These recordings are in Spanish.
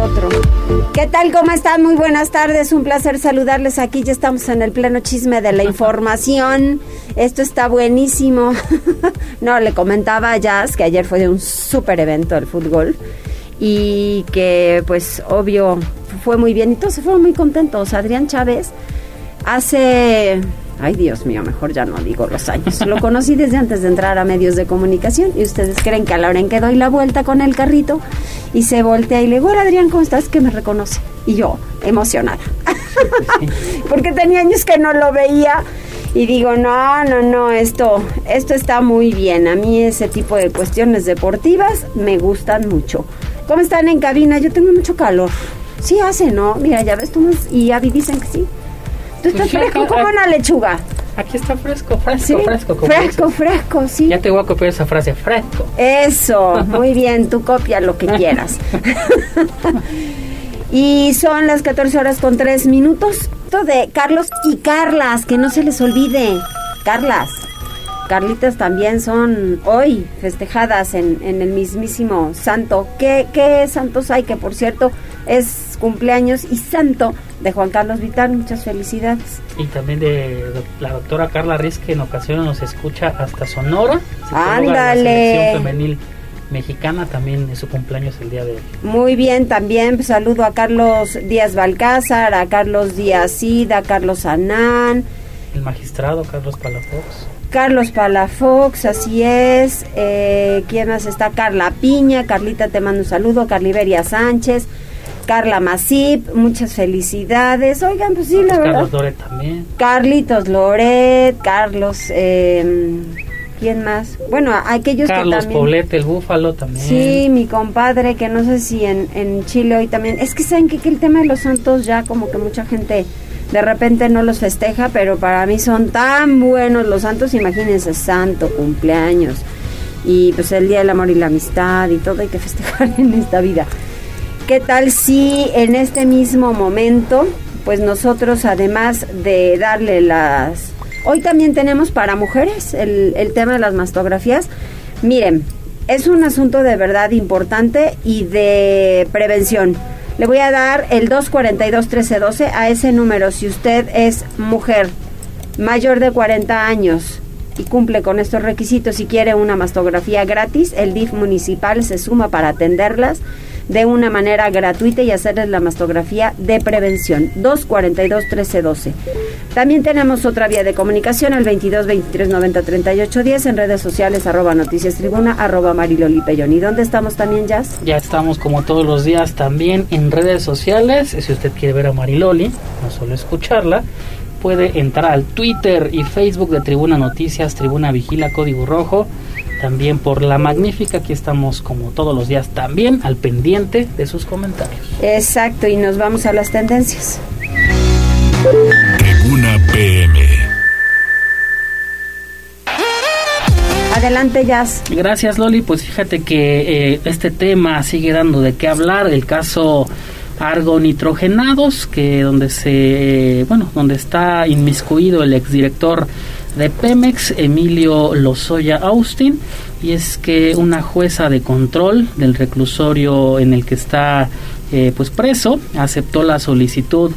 Otro. ¿Qué tal? ¿Cómo están? Muy buenas tardes. Un placer saludarles aquí. Ya estamos en el pleno chisme de la información. Esto está buenísimo. no, le comentaba a Jazz que ayer fue un súper evento el fútbol y que pues obvio fue muy bien y todos se fueron muy contentos. Adrián Chávez hace Ay, Dios mío, mejor ya no digo los años. Lo conocí desde antes de entrar a medios de comunicación y ustedes creen que a la hora en que doy la vuelta con el carrito y se voltea y le digo, hola Adrián, ¿cómo estás? Que me reconoce. Y yo, emocionada. Porque tenía años que no lo veía y digo, no, no, no, esto, esto está muy bien. A mí ese tipo de cuestiones deportivas me gustan mucho. ¿Cómo están en cabina? Yo tengo mucho calor. Sí hace, ¿no? Mira, ya ves tú, y Avi dicen que sí. Tú estás fresco como una lechuga. Aquí está fresco, fresco, fresco. fresco, fresco, sí. Ya te voy a copiar esa frase, fresco. Eso, muy bien, tú copia lo que quieras. y son las 14 horas con 3 minutos. Esto de Carlos y Carlas, que no se les olvide. Carlas. Carlitas también son hoy festejadas en, en el mismísimo santo. ¿Qué, ¿Qué santos hay? Que por cierto es cumpleaños y santo de Juan Carlos Vital. Muchas felicidades. Y también de la doctora Carla Riz, que en ocasiones nos escucha hasta Sonora. Ándale. La selección femenil mexicana también es su cumpleaños el día de hoy. Muy bien, también pues, saludo a Carlos Díaz Balcázar, a Carlos Díaz Cida, a Carlos Anán. El magistrado Carlos Palafox. Carlos Palafox, así es. Eh, ¿Quién más está? Carla Piña, Carlita te mando un saludo, Carliberia Sánchez. Carla Masip, muchas felicidades. Oigan, pues sí, la verdad. Carlos Loret también. Carlitos Loret, Carlos, eh, ¿quién más? Bueno, aquellos que también. Carlos Poblete, el Búfalo también. Sí, mi compadre, que no sé si en, en Chile hoy también. Es que saben que, que el tema de los santos ya como que mucha gente de repente no los festeja, pero para mí son tan buenos los santos, imagínense, santo, cumpleaños y pues el Día del Amor y la Amistad y todo hay que festejar en esta vida. ¿Qué tal si en este mismo momento, pues nosotros además de darle las... Hoy también tenemos para mujeres el, el tema de las mastografías. Miren, es un asunto de verdad importante y de prevención. Le voy a dar el 242-1312 a ese número. Si usted es mujer mayor de 40 años y cumple con estos requisitos y quiere una mastografía gratis, el DIF municipal se suma para atenderlas de una manera gratuita y hacerles la mastografía de prevención. 242-1312. También tenemos otra vía de comunicación al 22 23 90 38 10 en redes sociales arroba noticias tribuna arroba mariloli ¿Y dónde estamos también, Jazz? Ya estamos como todos los días también en redes sociales. Si usted quiere ver a Mariloli, no solo escucharla, puede entrar al Twitter y Facebook de Tribuna Noticias, Tribuna Vigila, Código Rojo también por la magnífica. Aquí estamos como todos los días también al pendiente de sus comentarios. Exacto, y nos vamos a las tendencias. Tribuna PM. Adelante, Jazz. Gracias, Loli. Pues fíjate que eh, este tema sigue dando de qué hablar. El caso argonitrogenados, que donde se, bueno, donde está inmiscuido el exdirector de Pemex, Emilio Lozoya Austin, y es que una jueza de control del reclusorio en el que está eh, pues preso aceptó la solicitud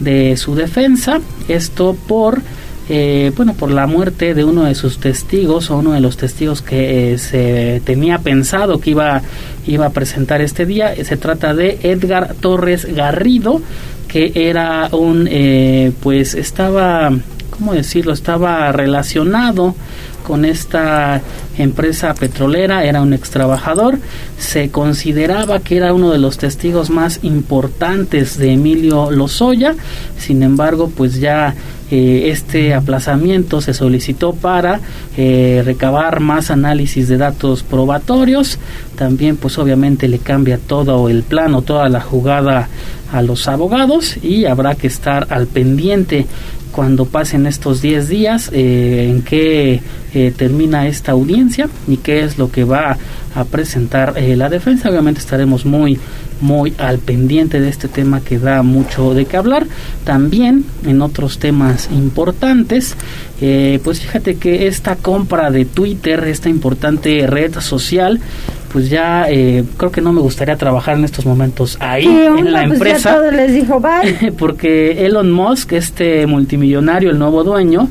de su defensa, esto por eh, bueno, por la muerte de uno de sus testigos o uno de los testigos que eh, se tenía pensado que iba, iba a presentar este día. Se trata de Edgar Torres Garrido, que era un, pues estaba ¿cómo decirlo? Estaba relacionado con esta empresa petrolera, era un ex trabajador, se consideraba que era uno de los testigos más importantes de Emilio Lozoya, sin embargo, pues ya eh, este aplazamiento se solicitó para eh, recabar más análisis de datos probatorios, también pues obviamente le cambia todo el plano, toda la jugada a los abogados y habrá que estar al pendiente cuando pasen estos 10 días eh, en qué eh, termina esta audiencia y qué es lo que va a presentar eh, la defensa. Obviamente estaremos muy muy al pendiente de este tema que da mucho de qué hablar. También en otros temas importantes, pues fíjate que esta compra de Twitter, esta importante red social, pues ya creo que no me gustaría trabajar en estos momentos ahí en la pues empresa. les dijo bye. porque Elon Musk, este multimillonario, el nuevo dueño,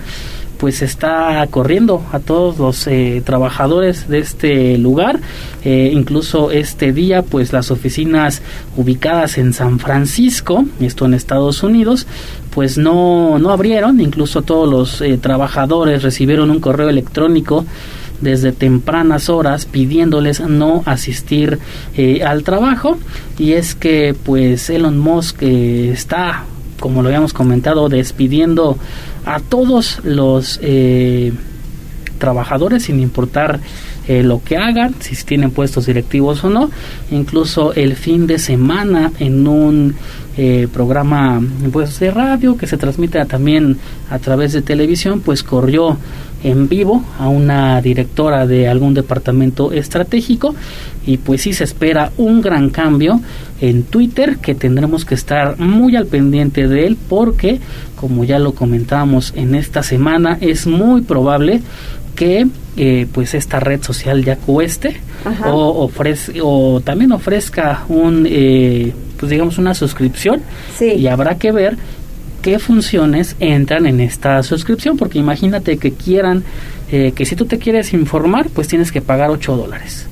pues está corriendo a todos los eh, trabajadores de este lugar. Eh, incluso este día, pues las oficinas ubicadas en San Francisco, esto en Estados Unidos, pues no, no abrieron. Incluso todos los eh, trabajadores recibieron un correo electrónico desde tempranas horas pidiéndoles no asistir al trabajo y es que pues Elon Musk está como lo habíamos comentado, despidiendo a todos los eh, trabajadores sin importar eh, lo que hagan, si tienen puestos directivos o no. Incluso el fin de semana en un eh, programa pues, de radio que se transmite también a través de televisión, pues corrió en vivo a una directora de algún departamento estratégico. Y pues sí se espera un gran cambio en Twitter que tendremos que estar muy al pendiente de él porque como ya lo comentábamos en esta semana es muy probable que eh, pues esta red social ya cueste o ofrece o también ofrezca un eh, pues digamos una suscripción. Y habrá que ver qué funciones entran en esta suscripción, porque imagínate que quieran, eh, que si tú te quieres informar, pues tienes que pagar 8 dólares.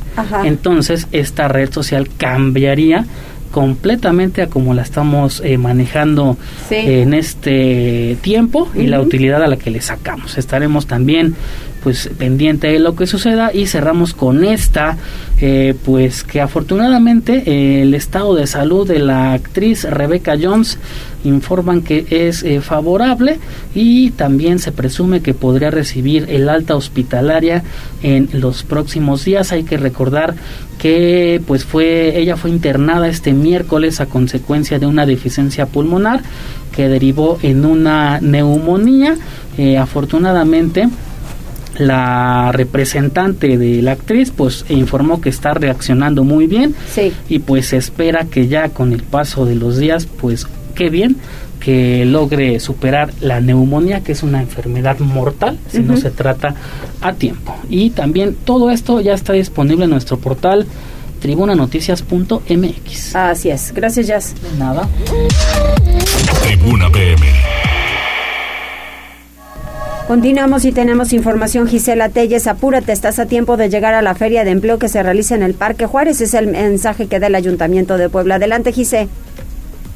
Entonces, esta red social cambiaría completamente a como la estamos eh, manejando en este tiempo y la utilidad a la que le sacamos. Estaremos también pues pendiente de lo que suceda y cerramos con esta eh, pues que afortunadamente eh, el estado de salud de la actriz Rebecca Jones informan que es eh, favorable y también se presume que podría recibir el alta hospitalaria en los próximos días. Hay que recordar que pues fue ella fue internada este miércoles a consecuencia de una deficiencia pulmonar que derivó en una neumonía. Afortunadamente la representante de la actriz pues informó que está reaccionando muy bien y pues se espera que ya con el paso de los días pues qué bien que logre superar la neumonía que es una enfermedad mortal si no se trata a tiempo. Y también todo esto ya está disponible en nuestro portal tribunanoticias.mx así es. Gracias Jazz. Nada Tribuna PM Continuamos y tenemos información. Gisela Telles, apúrate, estás a tiempo de llegar a la feria de empleo que se realiza en el Parque Juárez. Es el mensaje que da el Ayuntamiento de Puebla. Adelante, Gise.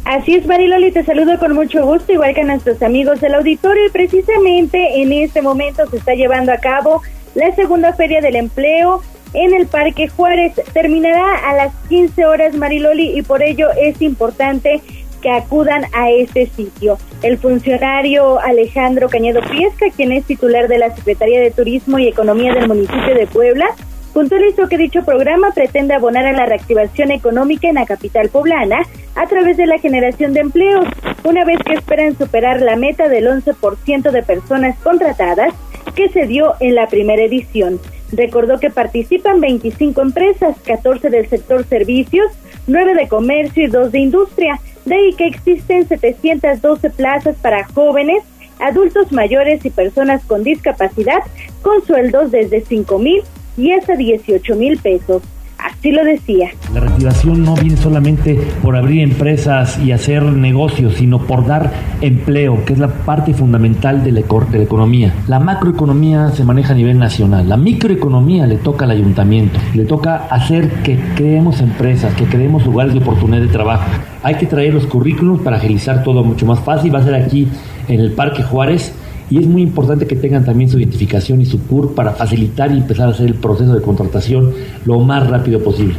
Así es, Mariloli, te saludo con mucho gusto, igual que nuestros amigos del auditorio. Precisamente en este momento se está llevando a cabo la segunda feria del empleo en el Parque Juárez. Terminará a las 15 horas, Mariloli, y por ello es importante que acudan a este sitio. El funcionario Alejandro Cañedo Piesca, quien es titular de la Secretaría de Turismo y Economía del municipio de Puebla, puntualizó que dicho programa pretende abonar a la reactivación económica en la capital poblana a través de la generación de empleos, una vez que esperan superar la meta del 11% de personas contratadas que se dio en la primera edición. Recordó que participan 25 empresas, 14 del sector servicios, 9 de comercio y 2 de industria, de ahí que existen 712 plazas para jóvenes, adultos mayores y personas con discapacidad con sueldos desde 5 mil y hasta 18 mil pesos. Así lo decía. La reactivación no viene solamente por abrir empresas y hacer negocios, sino por dar empleo, que es la parte fundamental de la, de la, economía. La macroeconomía se maneja a nivel nacional, la microeconomía le toca al ayuntamiento, le toca hacer que creemos empresas, que creemos lugares de oportunidad de trabajo. Hay que traer los currículos para agilizar todo mucho más fácil. Va a ser aquí en el Parque Juárez y es muy importante que tengan también su identificación y su CUR para facilitar y empezar a hacer el proceso de contratación lo más rápido posible.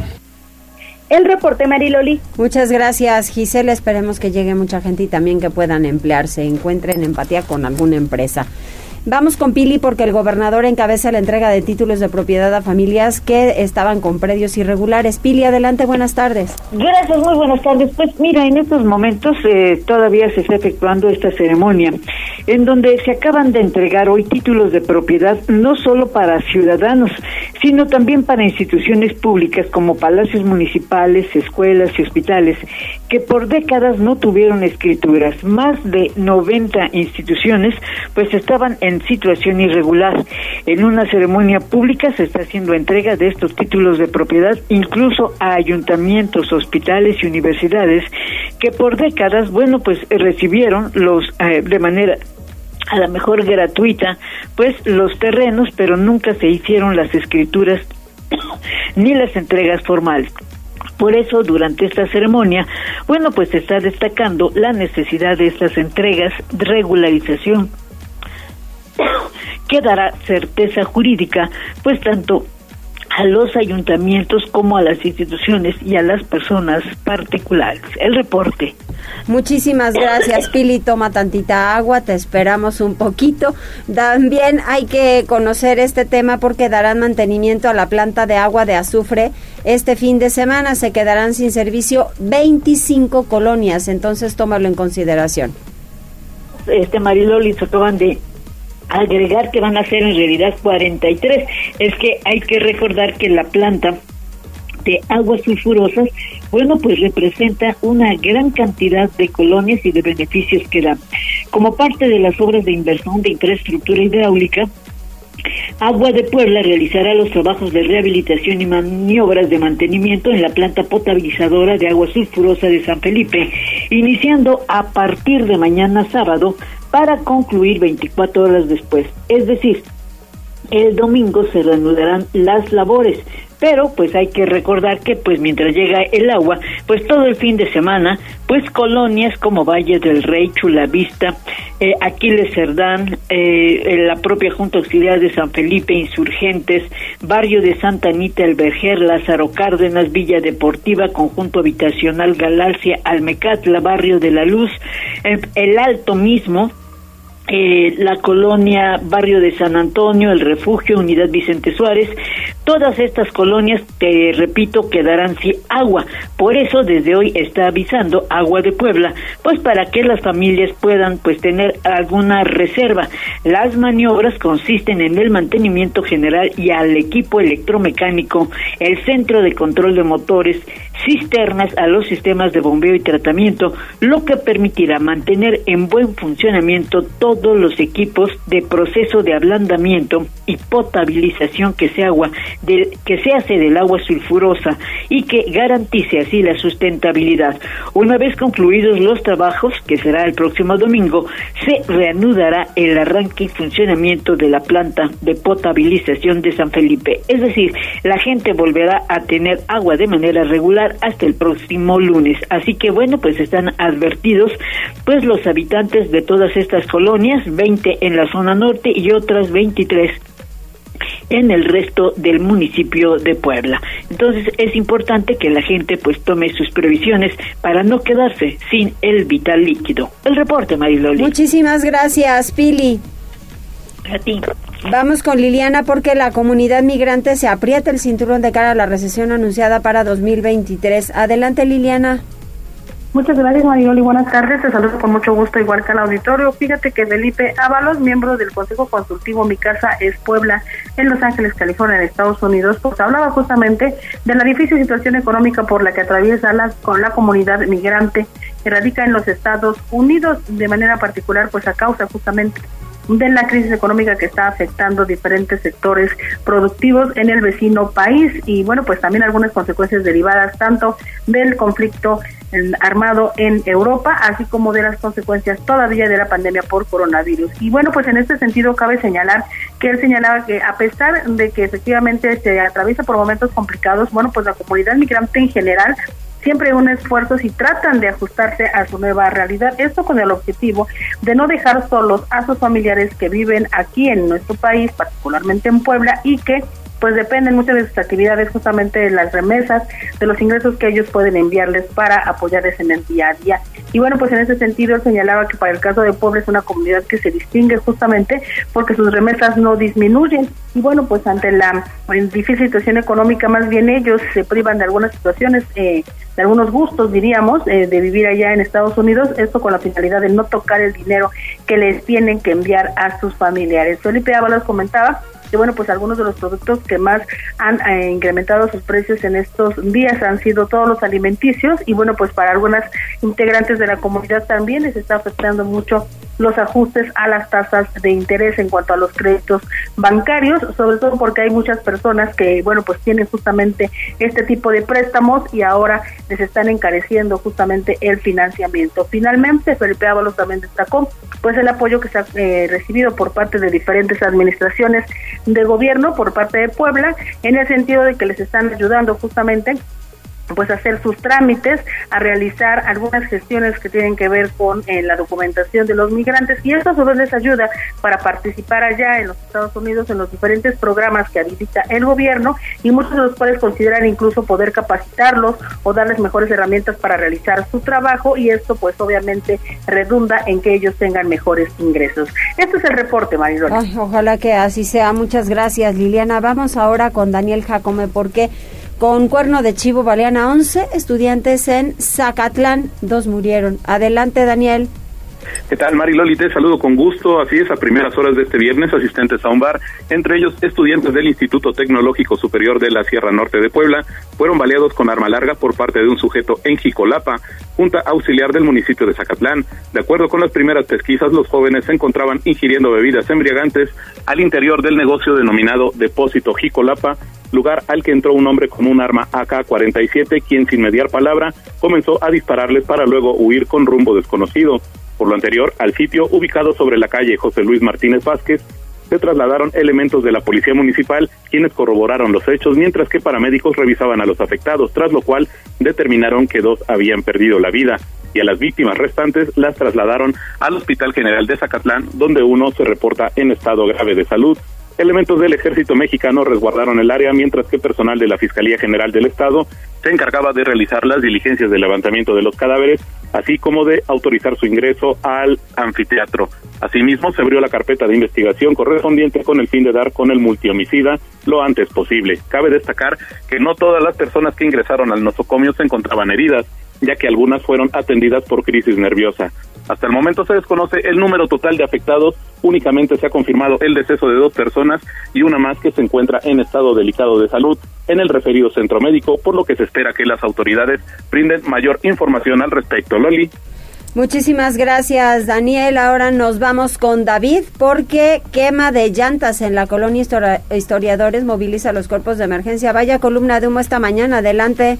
El reporte Mariloli. Muchas gracias Gisela, esperemos que llegue mucha gente y también que puedan emplearse, encuentren empatía con alguna empresa. Vamos con Pili porque el gobernador encabeza la entrega de títulos de propiedad a familias que estaban con predios irregulares. Pili, adelante, buenas tardes. Gracias, muy buenas tardes. Pues mira, en estos momentos eh, todavía se está efectuando esta ceremonia en donde se acaban de entregar hoy títulos de propiedad no solo para ciudadanos, sino también para instituciones públicas como palacios municipales, escuelas y hospitales, que por décadas no tuvieron escrituras. Más de 90 instituciones pues estaban en situación irregular. En una ceremonia pública se está haciendo entrega de estos títulos de propiedad incluso a ayuntamientos, hospitales y universidades que por décadas, bueno, pues recibieron los eh, de manera a lo mejor gratuita, pues los terrenos, pero nunca se hicieron las escrituras ni las entregas formales. Por eso, durante esta ceremonia, bueno, pues se está destacando la necesidad de estas entregas de regularización que dará certeza jurídica, pues tanto a los ayuntamientos como a las instituciones y a las personas particulares. El reporte. Muchísimas gracias, Pili. Toma tantita agua, te esperamos un poquito. También hay que conocer este tema porque darán mantenimiento a la planta de agua de azufre. Este fin de semana se quedarán sin servicio 25 colonias, entonces tómalo en consideración. Este Mariloli se acaban de agregar que van a ser en realidad 43. Es que hay que recordar que la planta de aguas sulfurosas, bueno, pues representa una gran cantidad de colonias y de beneficios que da. Como parte de las obras de inversión de infraestructura hidráulica, Agua de Puebla realizará los trabajos de rehabilitación y maniobras de mantenimiento en la planta potabilizadora de agua sulfurosa de San Felipe, iniciando a partir de mañana sábado para concluir 24 horas después. Es decir, el domingo se reanudarán las labores, pero pues hay que recordar que pues mientras llega el agua, pues todo el fin de semana, pues colonias como Valle del Rey, Chulavista, eh, Aquiles Cerdán, eh, la propia Junta Auxiliar de San Felipe, Insurgentes, Barrio de Santa Anita, El Verger, Lázaro Cárdenas, Villa Deportiva, Conjunto Habitacional Galalcia, Almecatla, Barrio de la Luz, eh, el Alto mismo, eh, la colonia Barrio de San Antonio, el Refugio, Unidad Vicente Suárez, todas estas colonias, te repito, quedarán sin agua. Por eso desde hoy está avisando Agua de Puebla, pues para que las familias puedan pues tener alguna reserva. Las maniobras consisten en el mantenimiento general y al equipo electromecánico, el centro de control de motores, cisternas a los sistemas de bombeo y tratamiento, lo que permitirá mantener en buen funcionamiento todos los equipos de proceso de ablandamiento y potabilización que se agua que se hace del agua sulfurosa y que garantice así la sustentabilidad. Una vez concluidos los trabajos, que será el próximo domingo, se reanudará el arranque y funcionamiento de la planta de potabilización de San Felipe. Es decir, la gente volverá a tener agua de manera regular hasta el próximo lunes. Así que bueno, pues están advertidos pues los habitantes de todas estas colonias, 20 en la zona norte y otras 23 en el resto del municipio de Puebla. Entonces es importante que la gente pues tome sus previsiones para no quedarse sin el vital líquido. El reporte, Mariloli. Muchísimas gracias, Pili. A ti. Vamos con Liliana porque la comunidad migrante se aprieta el cinturón de cara a la recesión anunciada para 2023. Adelante, Liliana. Muchas gracias, Marioli. Buenas tardes. Te saludo con mucho gusto, igual que al auditorio. Fíjate que Felipe Ábalos, miembro del Consejo Consultivo Mi Casa es Puebla, en Los Ángeles, California, en Estados Unidos, pues hablaba justamente de la difícil situación económica por la que atraviesa la, con la comunidad migrante que radica en los Estados Unidos, de manera particular, pues a causa justamente de la crisis económica que está afectando diferentes sectores productivos en el vecino país y bueno, pues también algunas consecuencias derivadas tanto del conflicto armado en Europa, así como de las consecuencias todavía de la pandemia por coronavirus. Y bueno, pues en este sentido cabe señalar que él señalaba que a pesar de que efectivamente se atraviesa por momentos complicados, bueno, pues la comunidad migrante en general siempre un esfuerzo si tratan de ajustarse a su nueva realidad. Esto con el objetivo de no dejar solos a sus familiares que viven aquí en nuestro país, particularmente en Puebla, y que pues dependen muchas de sus actividades justamente de las remesas, de los ingresos que ellos pueden enviarles para apoyarles en el día a día. Y bueno, pues en ese sentido señalaba que para el caso de Puebla es una comunidad que se distingue justamente porque sus remesas no disminuyen. Y bueno, pues ante la difícil situación económica, más bien ellos se privan de algunas situaciones, eh, de algunos gustos, diríamos, eh, de vivir allá en Estados Unidos, esto con la finalidad de no tocar el dinero que les tienen que enviar a sus familiares. Felipe Ábalos comentaba que bueno, pues algunos de los productos que más han eh, incrementado sus precios en estos días han sido todos los alimenticios y bueno, pues para algunas integrantes de la comunidad también les está afectando mucho los ajustes a las tasas de interés en cuanto a los créditos bancarios, sobre todo porque hay muchas personas que, bueno, pues tienen justamente este tipo de préstamos y ahora les están encareciendo justamente el financiamiento. Finalmente, Felipe Ábalos también destacó pues el apoyo que se ha eh, recibido por parte de diferentes administraciones de gobierno por parte de Puebla en el sentido de que les están ayudando justamente pues hacer sus trámites, a realizar algunas gestiones que tienen que ver con eh, la documentación de los migrantes y esto a su vez les ayuda para participar allá en los Estados Unidos en los diferentes programas que habilita el gobierno y muchos de los cuales consideran incluso poder capacitarlos o darles mejores herramientas para realizar su trabajo y esto pues obviamente redunda en que ellos tengan mejores ingresos. Este es el reporte, Marilón. ojalá que así sea. Muchas gracias, Liliana. Vamos ahora con Daniel Jacome porque con cuerno de chivo baleana 11 estudiantes en Zacatlán, dos murieron. Adelante, Daniel. ¿Qué tal, Mari Loli? Te saludo con gusto. Así es, a primeras horas de este viernes, asistentes a un bar, entre ellos estudiantes del Instituto Tecnológico Superior de la Sierra Norte de Puebla, fueron baleados con arma larga por parte de un sujeto en Jicolapa, junta auxiliar del municipio de Zacatlán. De acuerdo con las primeras pesquisas, los jóvenes se encontraban ingiriendo bebidas embriagantes al interior del negocio denominado Depósito Jicolapa, lugar al que entró un hombre con un arma AK-47, quien sin mediar palabra comenzó a dispararles para luego huir con rumbo desconocido. Por lo anterior, al sitio ubicado sobre la calle José Luis Martínez Vázquez, se trasladaron elementos de la Policía Municipal, quienes corroboraron los hechos, mientras que paramédicos revisaban a los afectados, tras lo cual determinaron que dos habían perdido la vida y a las víctimas restantes las trasladaron al Hospital General de Zacatlán, donde uno se reporta en estado grave de salud. Elementos del ejército mexicano resguardaron el área, mientras que personal de la Fiscalía General del Estado se encargaba de realizar las diligencias de levantamiento de los cadáveres, así como de autorizar su ingreso al anfiteatro. Asimismo, se abrió la carpeta de investigación correspondiente con el fin de dar con el multihomicida lo antes posible. Cabe destacar que no todas las personas que ingresaron al nosocomio se encontraban heridas, ya que algunas fueron atendidas por crisis nerviosa. Hasta el momento se desconoce el número total de afectados, únicamente se ha confirmado el deceso de dos personas y una más que se encuentra en estado delicado de salud en el referido centro médico, por lo que se espera que las autoridades brinden mayor información al respecto. Loli. Muchísimas gracias, Daniel. Ahora nos vamos con David porque quema de llantas en la colonia Historiadores moviliza los cuerpos de emergencia. Vaya columna de humo esta mañana. Adelante.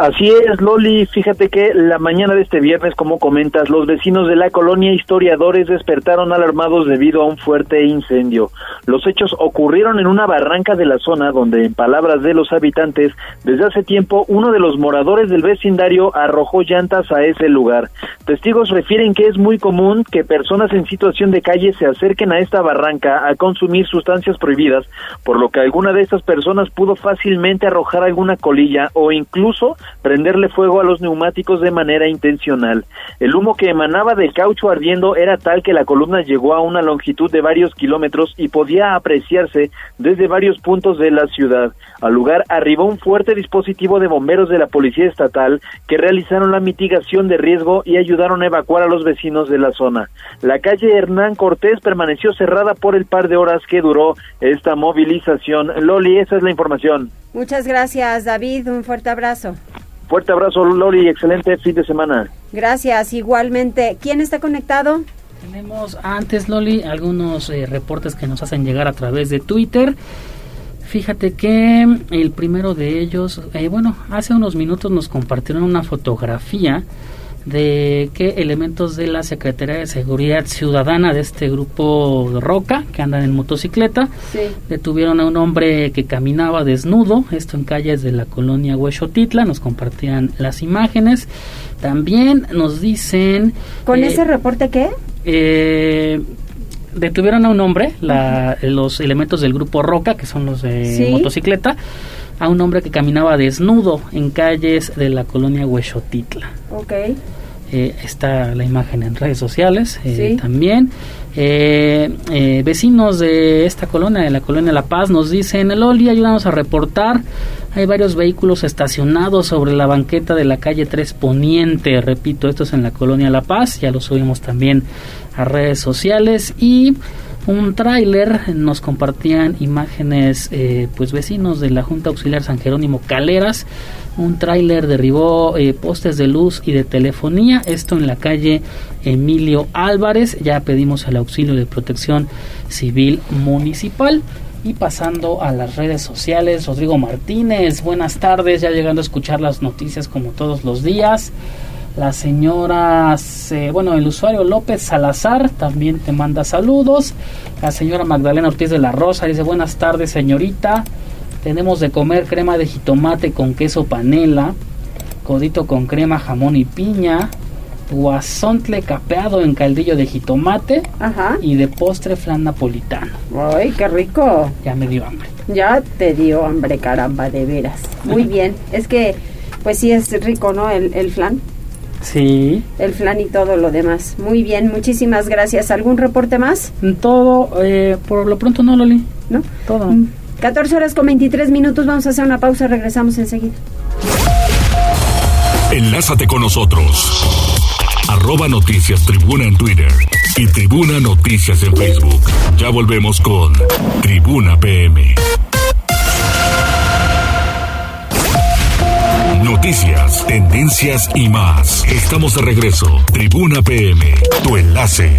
Así es, Loli. Fíjate que la mañana de este viernes, como comentas, los vecinos de la colonia historiadores despertaron alarmados debido a un fuerte incendio. Los hechos ocurrieron en una barranca de la zona donde, en palabras de los habitantes, desde hace tiempo uno de los moradores del vecindario arrojó llantas a ese lugar. Testigos refieren que es muy común que personas en situación de calle se acerquen a esta barranca a consumir sustancias prohibidas, por lo que alguna de estas personas pudo fácilmente arrojar alguna colilla o incluso prenderle fuego a los neumáticos de manera intencional. El humo que emanaba del caucho ardiendo era tal que la columna llegó a una longitud de varios kilómetros y podía apreciarse desde varios puntos de la ciudad. Al lugar arribó un fuerte dispositivo de bomberos de la Policía Estatal que realizaron la mitigación de riesgo y ayudaron a evacuar a los vecinos de la zona. La calle Hernán Cortés permaneció cerrada por el par de horas que duró esta movilización. Loli, esa es la información. Muchas gracias, David. Un fuerte abrazo. Fuerte abrazo, Loli. Excelente fin de semana. Gracias, igualmente. ¿Quién está conectado? Tenemos antes, Loli, algunos eh, reportes que nos hacen llegar a través de Twitter. Fíjate que el primero de ellos, eh, bueno, hace unos minutos nos compartieron una fotografía de que elementos de la Secretaría de Seguridad Ciudadana de este grupo Roca, que andan en motocicleta, detuvieron a un hombre que caminaba desnudo, esto en calles de la colonia Huexotitla, nos compartían las imágenes. También nos dicen... ¿Con eh, ese reporte qué? Eh, detuvieron a un hombre, la, los elementos del grupo Roca, que son los de motocicleta, a un hombre que caminaba desnudo en calles de la colonia Huexotitla. Ok. Eh, está la imagen en redes sociales eh, también. Eh, eh, vecinos de esta colonia, de la colonia La Paz, nos dicen, Loli, ayúdanos a reportar. Hay varios vehículos estacionados sobre la banqueta de la calle 3 Poniente. Repito, esto es en la colonia La Paz. Ya lo subimos también a redes sociales. Y un tráiler, nos compartían imágenes, eh, pues vecinos de la Junta Auxiliar San Jerónimo Caleras un tráiler derribó eh, postes de luz y de telefonía, esto en la calle Emilio Álvarez, ya pedimos el auxilio de protección civil municipal. Y pasando a las redes sociales, Rodrigo Martínez, buenas tardes, ya llegando a escuchar las noticias como todos los días. La señora, bueno, el usuario López Salazar también te manda saludos. La señora Magdalena Ortiz de la Rosa dice buenas tardes, señorita. Tenemos de comer crema de jitomate con queso panela, codito con crema, jamón y piña, guasontle capeado en caldillo de jitomate y de postre flan napolitano. ¡Ay, qué rico! Ya me dio hambre. Ya te dio hambre, caramba, de veras. Muy bien. Es que, pues sí es rico, ¿no? El, el flan. Sí. El flan y todo lo demás. Muy bien, muchísimas gracias. ¿Algún reporte más? Todo, eh, por lo pronto no, Loli. ¿No? Todo. Mm. 14 horas con 23 minutos, vamos a hacer una pausa, regresamos enseguida. Enlázate con nosotros. Arroba Noticias Tribuna en Twitter y Tribuna Noticias en Facebook. Ya volvemos con Tribuna PM. Noticias, tendencias y más. Estamos de regreso. Tribuna PM, tu enlace.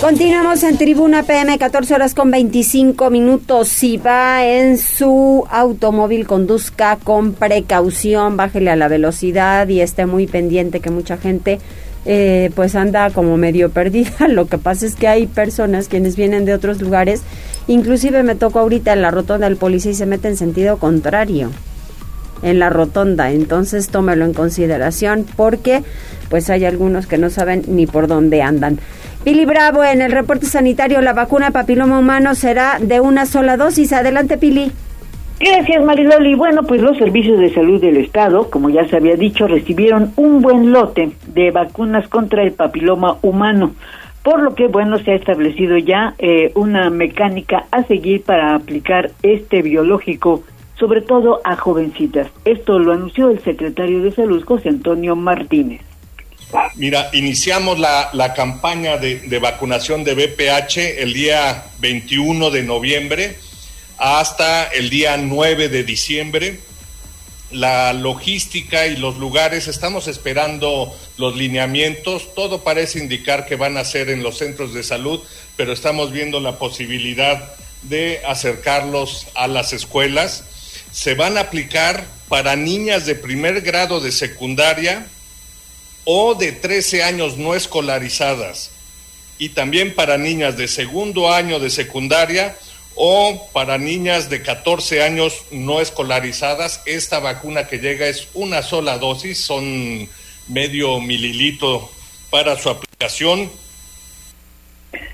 Continuamos en Tribuna PM, 14 horas con 25 minutos. Si va en su automóvil, conduzca con precaución, bájele a la velocidad y esté muy pendiente que mucha gente eh, pues anda como medio perdida. Lo que pasa es que hay personas quienes vienen de otros lugares, inclusive me tocó ahorita en la rotonda del policía y se mete en sentido contrario en la rotonda. Entonces tómelo en consideración porque pues hay algunos que no saben ni por dónde andan. Pili Bravo, en el reporte sanitario, la vacuna papiloma humano será de una sola dosis. Adelante, Pili. Gracias, Mariloli. Bueno, pues los servicios de salud del Estado, como ya se había dicho, recibieron un buen lote de vacunas contra el papiloma humano, por lo que, bueno, se ha establecido ya eh, una mecánica a seguir para aplicar este biológico, sobre todo a jovencitas. Esto lo anunció el secretario de Salud, José Antonio Martínez. Mira, iniciamos la, la campaña de, de, vacunación de BPH el día 21 de noviembre hasta el día 9 de diciembre. La logística y los lugares, estamos esperando los lineamientos, todo parece indicar que van a ser en los centros de salud, pero estamos viendo la posibilidad de acercarlos a las escuelas. Se van a aplicar para niñas de primer grado de secundaria, o de 13 años no escolarizadas y también para niñas de segundo año de secundaria o para niñas de 14 años no escolarizadas. Esta vacuna que llega es una sola dosis, son medio mililitro para su aplicación.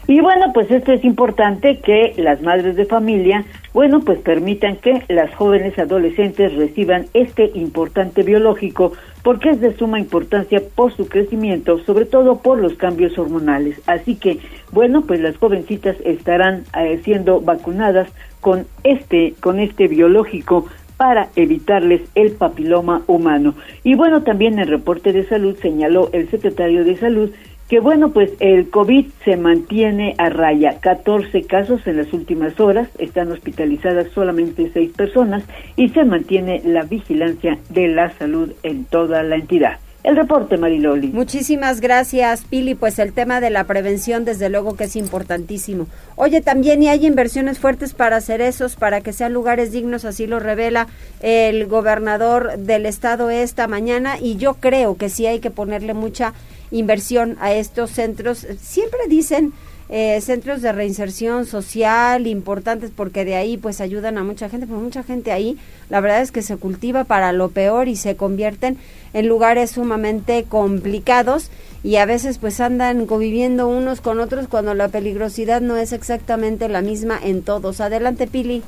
Y bueno, pues esto es importante que las madres de familia, bueno, pues permitan que las jóvenes adolescentes reciban este importante biológico porque es de suma importancia por su crecimiento, sobre todo por los cambios hormonales. Así que, bueno, pues las jovencitas estarán eh, siendo vacunadas con este, con este biológico para evitarles el papiloma humano. Y bueno, también el reporte de salud señaló el secretario de salud que bueno, pues el COVID se mantiene a raya. 14 casos en las últimas horas, están hospitalizadas solamente 6 personas y se mantiene la vigilancia de la salud en toda la entidad. El reporte, Mariloli. Muchísimas gracias, Pili. Pues el tema de la prevención, desde luego que es importantísimo. Oye, también y hay inversiones fuertes para hacer esos, para que sean lugares dignos, así lo revela el gobernador del estado esta mañana. Y yo creo que sí hay que ponerle mucha inversión a estos centros. Siempre dicen eh, centros de reinserción social importantes porque de ahí pues ayudan a mucha gente, pues mucha gente ahí la verdad es que se cultiva para lo peor y se convierten en lugares sumamente complicados y a veces pues andan conviviendo unos con otros cuando la peligrosidad no es exactamente la misma en todos. Adelante Pili.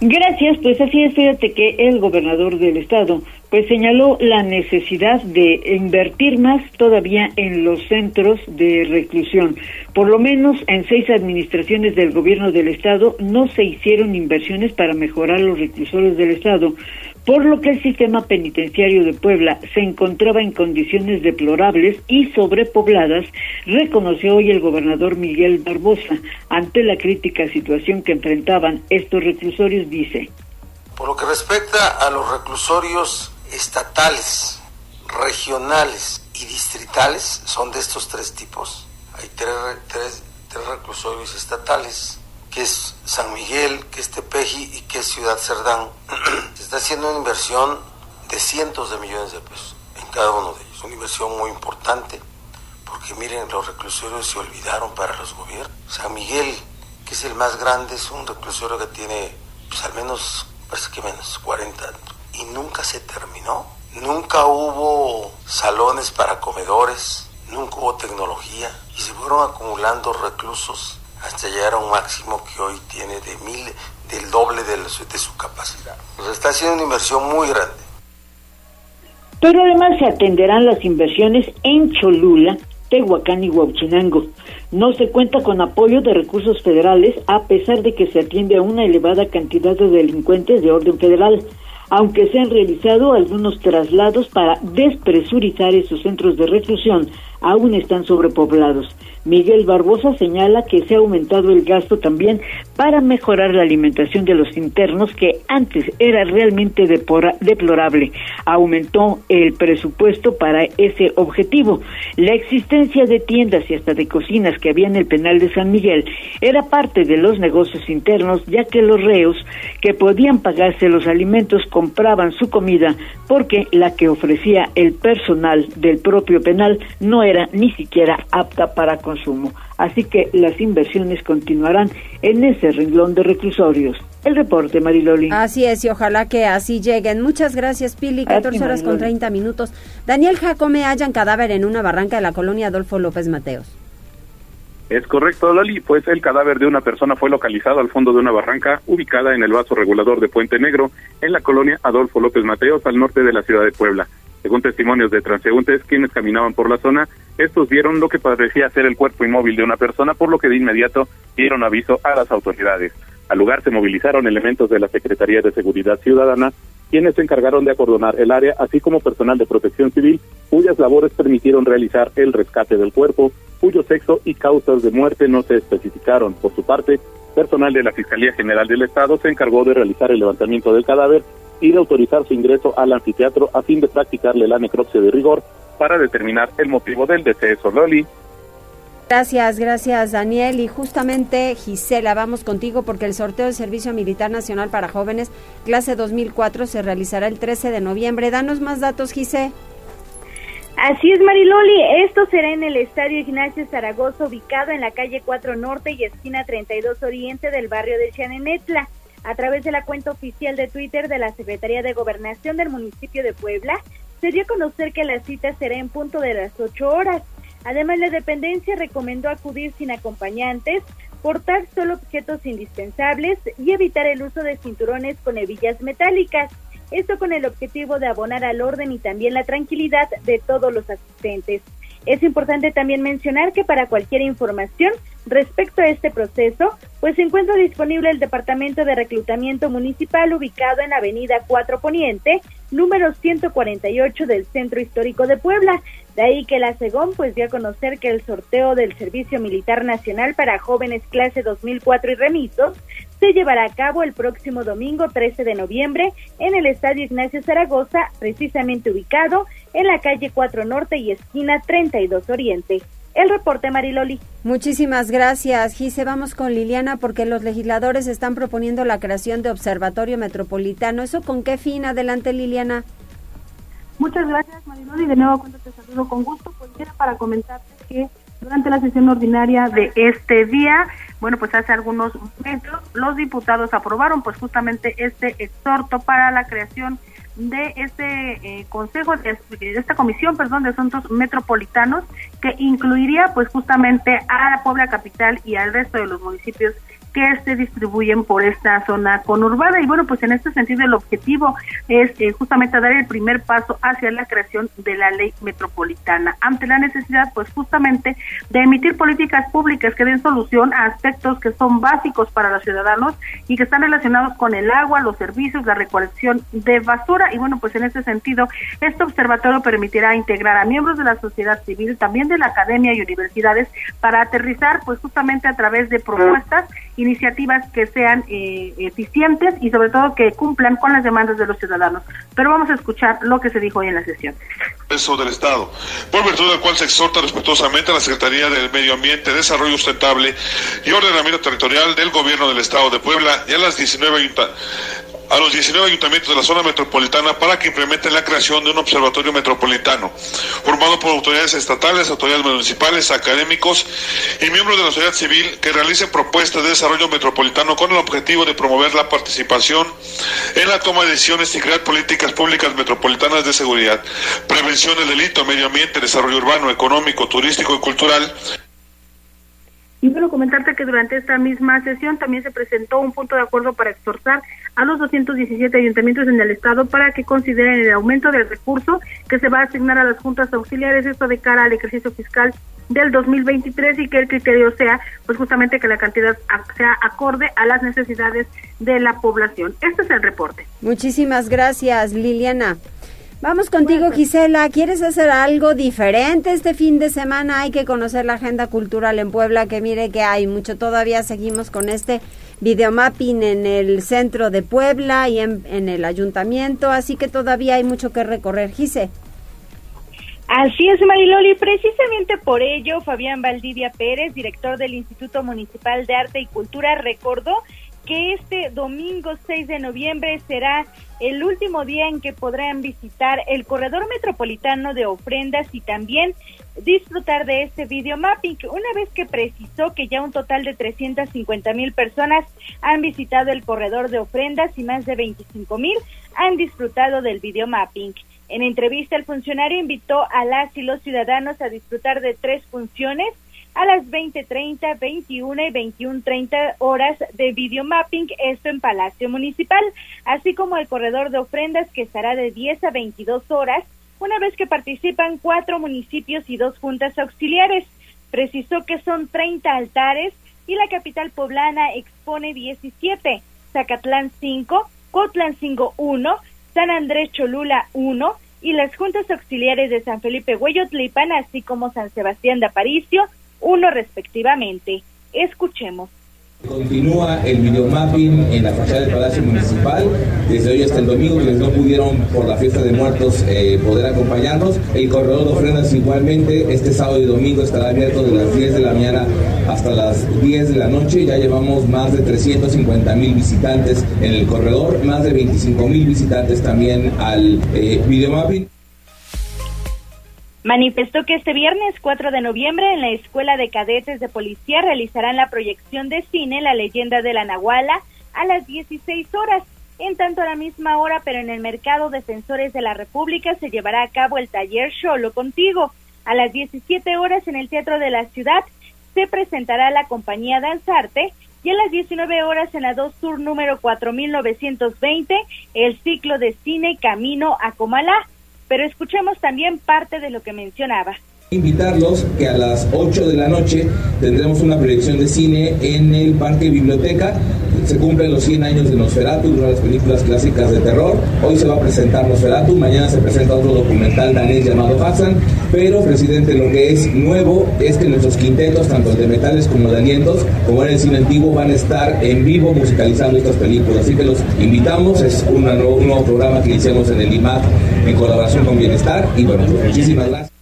Gracias, pues así es, fíjate que el gobernador del estado pues señaló la necesidad de invertir más todavía en los centros de reclusión. Por lo menos en seis administraciones del gobierno del estado no se hicieron inversiones para mejorar los reclusores del estado, por lo que el sistema penitenciario de Puebla se encontraba en condiciones deplorables y sobrepobladas, reconoció hoy el gobernador Miguel Barbosa. Ante la crítica situación que enfrentaban estos reclusorios, dice. Por lo que respecta a los reclusorios estatales, regionales y distritales, son de estos tres tipos. Hay tres, tres, reclusorios estatales, que es San Miguel, que es Tepeji y que es Ciudad Cerdán. Se está haciendo una inversión de cientos de millones de pesos en cada uno de ellos. Una inversión muy importante, porque miren, los reclusorios se olvidaron para los gobiernos. San Miguel, que es el más grande, es un reclusorio que tiene, pues al menos, parece que menos, 40 y nunca se terminó. Nunca hubo salones para comedores, nunca hubo tecnología y se fueron acumulando reclusos hasta llegar a un máximo que hoy tiene de mil, del doble de, de su capacidad. Pues está haciendo una inversión muy grande. Pero además se atenderán las inversiones en Cholula, Tehuacán y Huachinango. No se cuenta con apoyo de recursos federales a pesar de que se atiende a una elevada cantidad de delincuentes de orden federal aunque se han realizado algunos traslados para despresurizar esos centros de reclusión, aún están sobrepoblados. Miguel Barbosa señala que se ha aumentado el gasto también para mejorar la alimentación de los internos que antes era realmente deplorable. Aumentó el presupuesto para ese objetivo. La existencia de tiendas y hasta de cocinas que había en el penal de San Miguel era parte de los negocios internos ya que los reos que podían pagarse los alimentos compraban su comida porque la que ofrecía el personal del propio penal no era ni siquiera apta para consumo. Así que las inversiones continuarán en ese renglón de reclusorios. El reporte, Mariloli. Así es, y ojalá que así lleguen. Muchas gracias, Pili. 14 horas con 30 minutos. Daniel Jacome hallan cadáver en una barranca de la colonia Adolfo López Mateos. Es correcto, Lali, pues el cadáver de una persona fue localizado al fondo de una barranca ubicada en el vaso regulador de Puente Negro, en la colonia Adolfo López Mateos, al norte de la ciudad de Puebla. Según testimonios de transeúntes quienes caminaban por la zona, estos vieron lo que parecía ser el cuerpo inmóvil de una persona, por lo que de inmediato dieron aviso a las autoridades. Al lugar se movilizaron elementos de la Secretaría de Seguridad Ciudadana, quienes se encargaron de acordonar el área, así como personal de protección civil, cuyas labores permitieron realizar el rescate del cuerpo, cuyo sexo y causas de muerte no se especificaron. Por su parte, personal de la Fiscalía General del Estado se encargó de realizar el levantamiento del cadáver y de autorizar su ingreso al anfiteatro a fin de practicarle la necropsia de rigor para determinar el motivo del deceso. Loli. Gracias, gracias Daniel. Y justamente Gisela, vamos contigo porque el sorteo del Servicio Militar Nacional para Jóvenes, clase 2004, se realizará el 13 de noviembre. Danos más datos, Gisela. Así es, Mariloli. Esto será en el Estadio Ignacio Zaragoza, ubicado en la calle 4 Norte y esquina 32 Oriente del barrio de Chanenetla a través de la cuenta oficial de Twitter de la Secretaría de Gobernación del municipio de Puebla, se dio a conocer que la cita será en punto de las 8 horas. Además, la dependencia recomendó acudir sin acompañantes, portar solo objetos indispensables y evitar el uso de cinturones con hebillas metálicas. Esto con el objetivo de abonar al orden y también la tranquilidad de todos los asistentes. Es importante también mencionar que para cualquier información respecto a este proceso, pues se encuentra disponible el Departamento de Reclutamiento Municipal ubicado en Avenida 4 Poniente, número 148 del Centro Histórico de Puebla. De ahí que la SEGOM pues dio a conocer que el sorteo del Servicio Militar Nacional para jóvenes clase 2004 y remisos se llevará a cabo el próximo domingo 13 de noviembre en el Estadio Ignacio Zaragoza, precisamente ubicado en la calle 4 Norte y esquina 32 Oriente. El reporte Mariloli. Muchísimas gracias, Gise. Vamos con Liliana porque los legisladores están proponiendo la creación de observatorio metropolitano. ¿Eso con qué fin? Adelante, Liliana. Muchas gracias, Mariloli. De nuevo, cuando te saludo con gusto, pues para comentarte que Durante la sesión ordinaria de este día, bueno, pues hace algunos momentos los diputados aprobaron pues justamente este exhorto para la creación de este eh, consejo, de, esta comisión, perdón, de asuntos metropolitanos que incluiría pues justamente a la Puebla Capital y al resto de los municipios que se distribuyen por esta zona conurbada. Y bueno, pues en este sentido el objetivo es eh, justamente dar el primer paso hacia la creación de la ley metropolitana, ante la necesidad pues justamente de emitir políticas públicas que den solución a aspectos que son básicos para los ciudadanos y que están relacionados con el agua, los servicios, la recolección de basura. Y bueno, pues en este sentido, este observatorio permitirá integrar a miembros de la sociedad civil, también de la academia y universidades, para aterrizar pues justamente a través de propuestas iniciativas que sean eh, eficientes y sobre todo que cumplan con las demandas de los ciudadanos. Pero vamos a escuchar lo que se dijo hoy en la sesión. Eso del Estado, por virtud del cual se exhorta respetuosamente a la Secretaría del Medio Ambiente, Desarrollo Sustentable y Ordenamiento Territorial del Gobierno del Estado de Puebla y a las 19 a los 19 ayuntamientos de la zona metropolitana para que implementen la creación de un observatorio metropolitano, formado por autoridades estatales, autoridades municipales, académicos y miembros de la sociedad civil que realicen propuestas de desarrollo metropolitano con el objetivo de promover la participación en la toma de decisiones y crear políticas públicas metropolitanas de seguridad, prevención del delito, medio ambiente, desarrollo urbano, económico, turístico y cultural, y quiero comentarte que durante esta misma sesión también se presentó un punto de acuerdo para exhortar a los 217 ayuntamientos en el estado para que consideren el aumento del recurso que se va a asignar a las juntas auxiliares, esto de cara al ejercicio fiscal del 2023 y que el criterio sea pues justamente que la cantidad sea acorde a las necesidades de la población. Este es el reporte. Muchísimas gracias, Liliana. Vamos contigo, Gisela. ¿Quieres hacer algo diferente este fin de semana? Hay que conocer la agenda cultural en Puebla, que mire que hay mucho. Todavía seguimos con este videomapping en el centro de Puebla y en, en el ayuntamiento, así que todavía hay mucho que recorrer. Gise. Así es, Mariloli. Precisamente por ello, Fabián Valdivia Pérez, director del Instituto Municipal de Arte y Cultura, recordó que este domingo 6 de noviembre será el último día en que podrán visitar el corredor metropolitano de ofrendas y también disfrutar de este video mapping, una vez que precisó que ya un total de 350 mil personas han visitado el corredor de ofrendas y más de 25 mil han disfrutado del video mapping. En entrevista, el funcionario invitó a las y los ciudadanos a disfrutar de tres funciones a las 20.30, 21 y 21.30 horas de videomapping, esto en Palacio Municipal, así como el corredor de ofrendas que estará de 10 a 22 horas, una vez que participan cuatro municipios y dos juntas auxiliares. Precisó que son 30 altares y la capital poblana expone 17, Zacatlán 5, Cotlancingo 1, San Andrés Cholula 1 y las juntas auxiliares de San Felipe Hueyotlipan, así como San Sebastián de Aparicio, uno respectivamente. Escuchemos. Continúa el videomapping en la fachada del Palacio Municipal desde hoy hasta el domingo, quienes no pudieron por la fiesta de muertos eh, poder acompañarnos. El corredor de ofrendas igualmente, este sábado y domingo estará abierto de las 10 de la mañana hasta las 10 de la noche. Ya llevamos más de 350 mil visitantes en el corredor, más de 25 mil visitantes también al eh, videomapping. Manifestó que este viernes 4 de noviembre en la Escuela de Cadetes de Policía realizarán la proyección de cine La leyenda de la Nahuala a las 16 horas. En tanto a la misma hora, pero en el Mercado Defensores de la República se llevará a cabo el taller Solo Contigo. A las 17 horas en el Teatro de la Ciudad se presentará la compañía Danzarte y a las 19 horas en la 2 Sur número 4920 el ciclo de cine Camino a Comalá pero escuchemos también parte de lo que mencionaba. Invitarlos que a las 8 de la noche tendremos una proyección de cine en el Parque Biblioteca. Se cumplen los 100 años de Nosferatu, una de las películas clásicas de terror. Hoy se va a presentar Nosferatu, mañana se presenta otro documental danés llamado Hassan. Pero, presidente, lo que es nuevo es que nuestros quintetos, tanto de metales como de alientos, como en el cine antiguo, van a estar en vivo musicalizando estas películas. Así que los invitamos, es un nuevo programa que hicimos en el IMAC en colaboración con Bienestar. Y bueno, muchísimas gracias.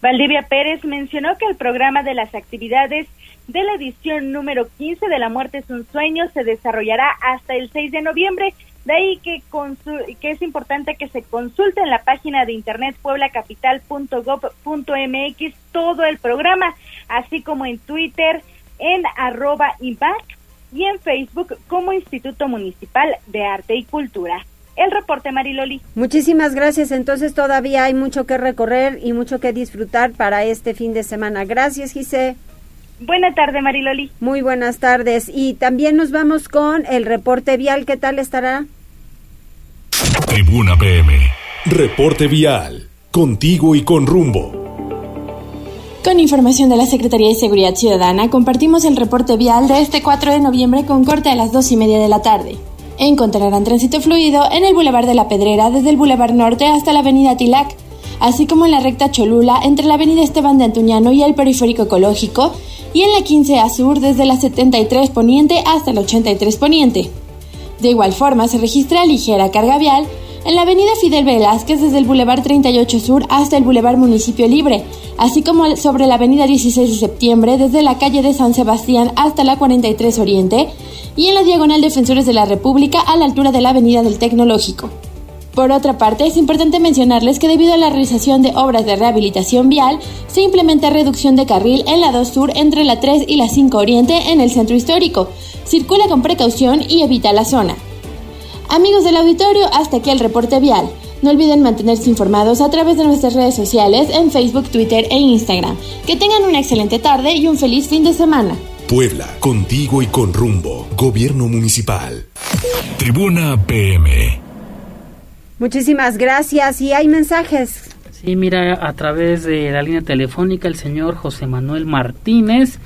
Valdivia Pérez mencionó que el programa de las actividades de la edición número 15 de La Muerte es un Sueño se desarrollará hasta el 6 de noviembre, De ahí que, es importante que se consulte en la página de internet pueblacapital.gov.mx todo el programa, así como en Twitter en arroba IMPAC y en Facebook como Instituto Municipal de Arte y Cultura. El reporte, Mariloli. Muchísimas gracias. Entonces todavía hay mucho que recorrer y mucho que disfrutar para este fin de semana. Gracias, Gise. Buenas tardes, Mariloli. Muy buenas tardes. Y también nos vamos con el reporte vial. ¿Qué tal estará? Tribuna PM. Reporte vial. Contigo y con rumbo. Con información de la Secretaría de Seguridad Ciudadana, compartimos el reporte vial de este 4 de noviembre con corte a las 2 y media de la tarde. Encontrarán tránsito fluido en el Boulevard de la Pedrera desde el Boulevard Norte hasta la Avenida Tilac, así como en la recta Cholula entre la Avenida Esteban de Antuñano y el Periférico Ecológico, y en la 15 A Sur desde la 73 Poniente hasta la 83 Poniente. De igual forma, se registra ligera carga vial en la avenida Fidel Velázquez desde el Boulevard 38 Sur hasta el Boulevard Municipio Libre, así como sobre la avenida 16 de septiembre desde la calle de San Sebastián hasta la 43 Oriente y en la diagonal Defensores de la República a la altura de la avenida del Tecnológico. Por otra parte, es importante mencionarles que debido a la realización de obras de rehabilitación vial, se implementa reducción de carril en la 2 Sur entre la 3 y la 5 Oriente en el centro histórico. Circula con precaución y evita la zona. Amigos del auditorio, hasta aquí el reporte vial. No olviden mantenerse informados a través de nuestras redes sociales en Facebook, Twitter e Instagram. Que tengan una excelente tarde y un feliz fin de semana. Puebla, contigo y con rumbo. Gobierno Municipal. Tribuna PM. Muchísimas gracias y hay mensajes. Sí, mira, a través de la línea telefónica el señor José Manuel Martínez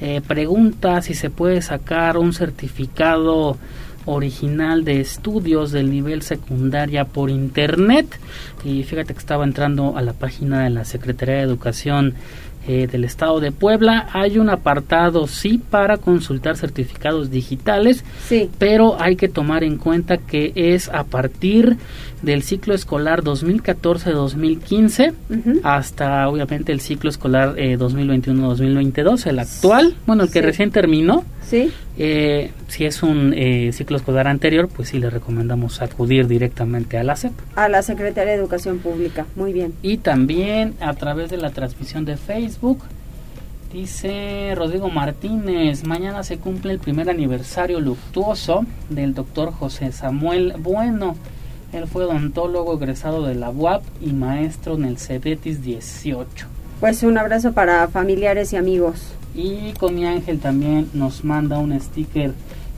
eh, pregunta si se puede sacar un certificado original de estudios del nivel secundaria por internet y fíjate que estaba entrando a la página de la Secretaría de Educación eh, del Estado de Puebla. Hay un apartado, sí, para consultar certificados digitales, sí. pero hay que tomar en cuenta que es a partir del ciclo escolar 2014-2015 hasta, obviamente, el ciclo escolar eh, 2021-2022, el actual, bueno, el que recién terminó. Sí. Eh, si es un eh, ciclo escolar anterior, pues sí le recomendamos acudir directamente a la SEP. A la Secretaría de Educación Pública, muy bien. Y también a través de la transmisión de Facebook, dice Rodrigo Martínez, mañana se cumple el primer aniversario luctuoso del doctor José Samuel Bueno. Él fue odontólogo egresado de la UAP y maestro en el CEBETIS 18. Pues un abrazo para familiares y amigos. Y con mi ángel también nos manda un sticker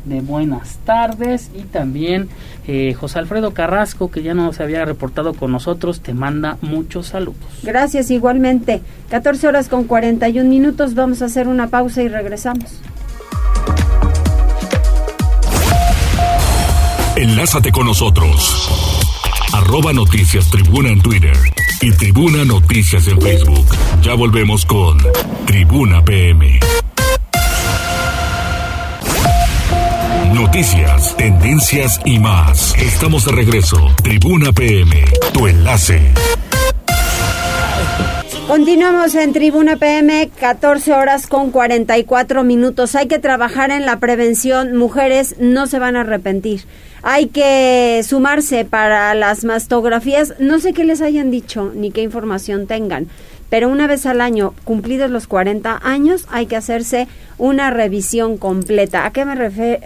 de buenas tardes. Y también eh, José Alfredo Carrasco que ya no se había reportado con nosotros te manda muchos saludos. Gracias igualmente. 14 horas con 41 minutos. Vamos a hacer una pausa y regresamos. Enlázate con nosotros. Arroba noticias tribuna en Twitter y tribuna noticias en Facebook ya volvemos con Tribuna PM Noticias, tendencias y más. Estamos de regreso. Tribuna PM, tu enlace. Continuamos en Tribuna PM, 14 horas con 44 minutos. Hay que trabajar en la prevención. Mujeres no se van a arrepentir. Hay que sumarse para las mastografías. No sé qué les hayan dicho ni qué información tengan pero una vez al año, cumplidos los 40 años, hay que hacerse una revisión completa. ¿A qué me,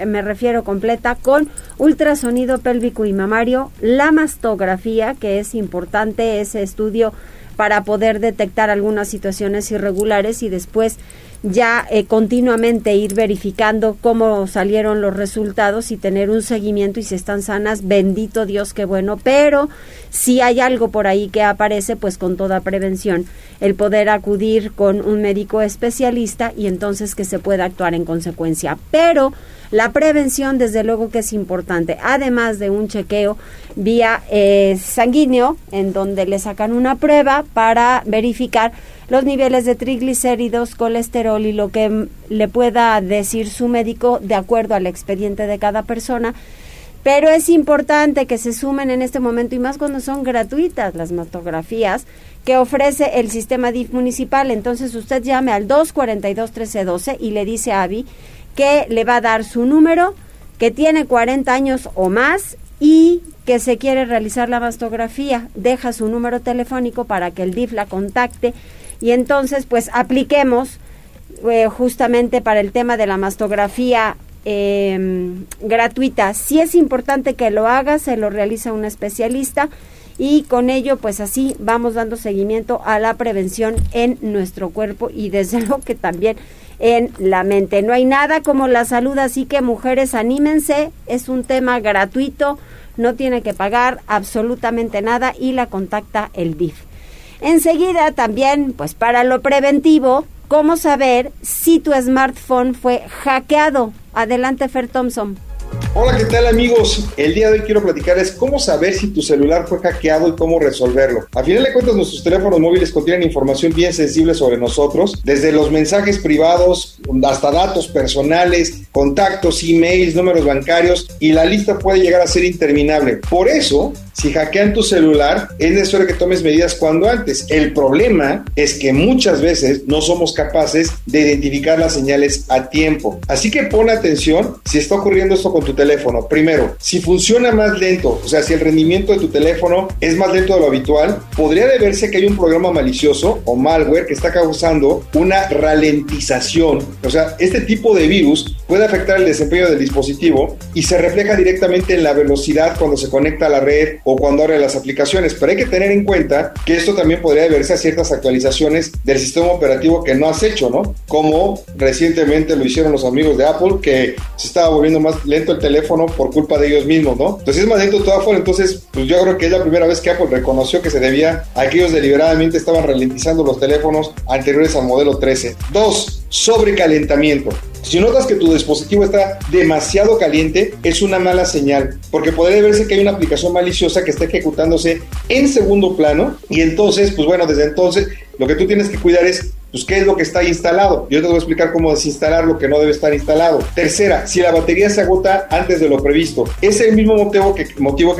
me refiero completa? Con ultrasonido pélvico y mamario, la mastografía, que es importante ese estudio para poder detectar algunas situaciones irregulares y después ya eh, continuamente ir verificando cómo salieron los resultados y tener un seguimiento y si están sanas, bendito Dios, qué bueno, pero si hay algo por ahí que aparece, pues con toda prevención, el poder acudir con un médico especialista y entonces que se pueda actuar en consecuencia. Pero la prevención, desde luego que es importante, además de un chequeo vía eh, sanguíneo, en donde le sacan una prueba para verificar los niveles de triglicéridos, colesterol y lo que le pueda decir su médico de acuerdo al expediente de cada persona. Pero es importante que se sumen en este momento y más cuando son gratuitas las mastografías que ofrece el sistema DIF municipal. Entonces usted llame al 242-1312 y le dice a Avi que le va a dar su número, que tiene 40 años o más y que se quiere realizar la mastografía, deja su número telefónico para que el DIF la contacte y entonces pues apliquemos eh, justamente para el tema de la mastografía em, gratuita. Si es importante que lo haga, se lo realiza un especialista y con ello pues así vamos dando seguimiento a la prevención en nuestro cuerpo y desde luego que también en la mente. No hay nada como la salud, así que mujeres anímense, es un tema gratuito, no tiene que pagar absolutamente nada y la contacta el DIF. Enseguida también, pues para lo preventivo, cómo saber si tu smartphone fue hackeado. Adelante, Fer Thompson. Hola, ¿qué tal amigos? El día de hoy quiero platicarles cómo saber si tu celular fue hackeado y cómo resolverlo. A final de cuentas, nuestros teléfonos móviles contienen información bien sensible sobre nosotros, desde los mensajes privados hasta datos personales, contactos, emails, números bancarios y la lista puede llegar a ser interminable. Por eso, si hackean tu celular, es necesario que tomes medidas cuando antes. El problema es que muchas veces no somos capaces de identificar las señales a tiempo. Así que pon atención si está ocurriendo esto con tu teléfono. Primero, si funciona más lento, o sea, si el rendimiento de tu teléfono es más lento de lo habitual, podría deberse que hay un programa malicioso o malware que está causando una ralentización. O sea, este tipo de virus puede afectar el desempeño del dispositivo y se refleja directamente en la velocidad cuando se conecta a la red o cuando abre las aplicaciones. Pero hay que tener en cuenta que esto también podría deberse a ciertas actualizaciones del sistema operativo que no has hecho, ¿no? Como recientemente lo hicieron los amigos de Apple, que se estaba volviendo más lento el teléfono por culpa de ellos mismos, ¿no? Entonces es más lento todo Apple, entonces pues yo creo que es la primera vez que Apple reconoció que se debía a que ellos deliberadamente estaban ralentizando los teléfonos anteriores al modelo 13. Dos, sobrecalentamiento. Si notas que tu dispositivo está demasiado caliente, es una mala señal, porque podría verse que hay una aplicación maliciosa que está ejecutándose en segundo plano y entonces, pues bueno, desde entonces lo que tú tienes que cuidar es pues qué es lo que está instalado. Yo te voy a explicar cómo desinstalar lo que no debe estar instalado. Tercera, si la batería se agota antes de lo previsto. Es el mismo motivo que,